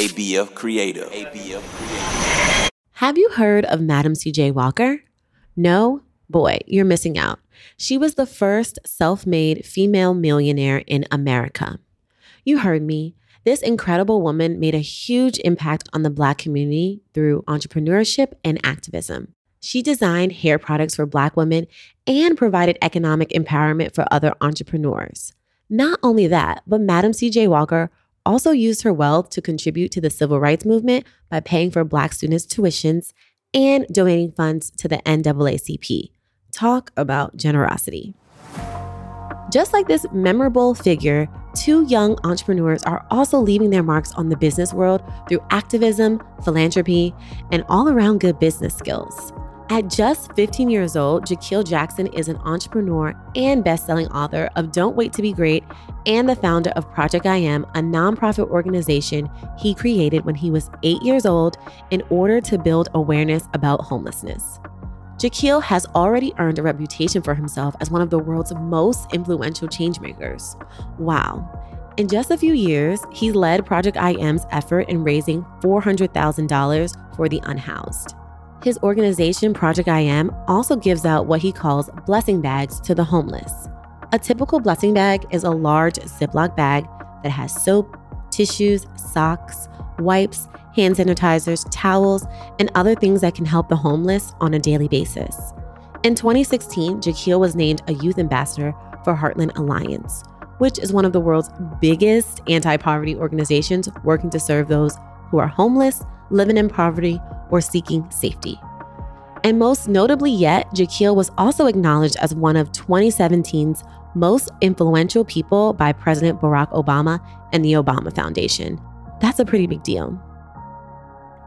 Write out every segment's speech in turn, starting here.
ABF Creative. ABF Creative. Have you heard of Madam C.J. Walker? No? Boy, you're missing out. She was the first self made female millionaire in America. You heard me. This incredible woman made a huge impact on the Black community through entrepreneurship and activism. She designed hair products for Black women and provided economic empowerment for other entrepreneurs. Not only that, but Madam C.J. Walker also used her wealth to contribute to the civil rights movement by paying for Black students' tuitions and donating funds to the NAACP. Talk about generosity. Just like this memorable figure, two young entrepreneurs are also leaving their marks on the business world through activism, philanthropy, and all around good business skills. At just 15 years old, Jahkil Jackson is an entrepreneur and best-selling author of Don't Wait to Be Great and the founder of Project I Am, a nonprofit organization he created when he was 8 years old in order to build awareness about homelessness. Jahkil has already earned a reputation for himself as one of the world's most influential changemakers. Wow. In just a few years, he led Project I Am's effort in raising $400,000 for the unhoused. His organization, Project I Am, also gives out what he calls blessing bags to the homeless. A typical blessing bag is a large Ziploc bag that has soap, tissues, socks, wipes, hand sanitizers, towels, and other things that can help the homeless on a daily basis. In 2016, Jahkil was named a youth ambassador for Heartland Alliance, which is one of the world's biggest anti poverty organizations working to serve those who are homeless, living in poverty, or seeking safety. And most notably yet, Jahkil was also acknowledged as one of 2017's most influential people by President Barack Obama and the Obama Foundation. That's a pretty big deal.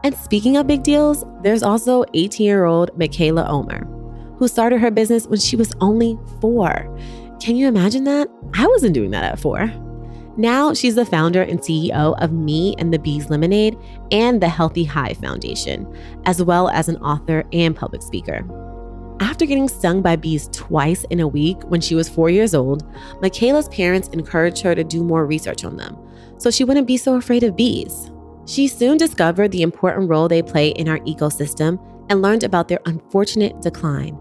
And speaking of big deals, there's also 18 year old Mikaila Ulmer, who started her business when she was only four. Can you imagine that? I wasn't doing that at four. Now she's the founder and CEO of Me and the Bees Lemonade and the Healthy Hive Foundation, as well as an author and public speaker. After getting stung by bees twice in a week when she was four years old, Mikaila's parents encouraged her to do more research on them so she wouldn't be so afraid of bees. She soon discovered the important role they play in our ecosystem and learned about their unfortunate decline.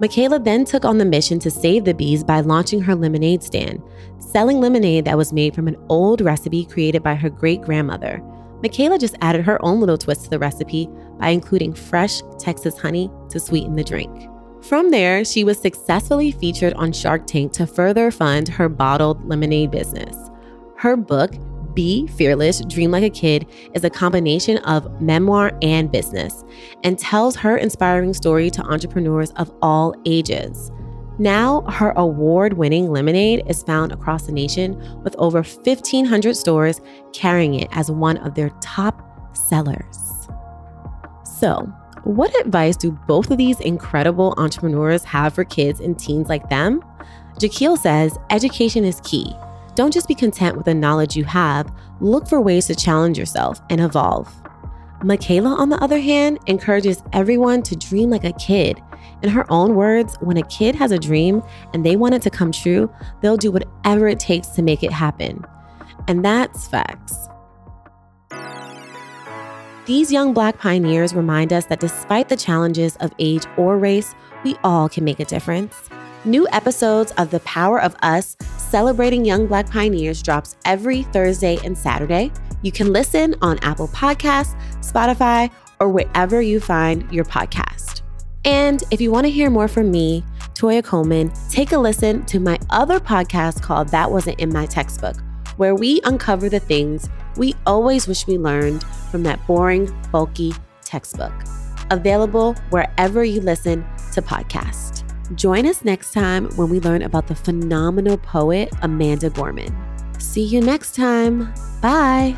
Mikaila then took on the mission to save the bees by launching her lemonade stand, selling lemonade that was made from an old recipe created by her great grandmother. Mikaila just added her own little twist to the recipe by including fresh Texas honey to sweeten the drink. From there, she was successfully featured on Shark Tank to further fund her bottled lemonade business. Her book, Bee Fearless, Dream Like a Kid is a combination of memoir and business and tells her inspiring story to entrepreneurs of all ages. Now, her award winning lemonade is found across the nation with over 1,500 stores carrying it as one of their top sellers. So, what advice do both of these incredible entrepreneurs have for kids and teens like them? Jahkil says education is key. Don't just be content with the knowledge you have, look for ways to challenge yourself and evolve. Mikaila, on the other hand, encourages everyone to dream like a kid. In her own words, when a kid has a dream and they want it to come true, they'll do whatever it takes to make it happen. And that's facts. These young Black pioneers remind us that despite the challenges of age or race, we all can make a difference. New episodes of The Power of Us Celebrating Young Black Pioneers drops every Thursday and Saturday. You can listen on Apple Podcasts, Spotify, or wherever you find your podcast. And if you want to hear more from me, Toya Coleman, take a listen to my other podcast called That Wasn't in My Textbook, where we uncover the things we always wish we learned from that boring, bulky textbook. Available wherever you listen to podcasts. Join us next time when we learn about the phenomenal poet Amanda Gorman. See you next time. Bye.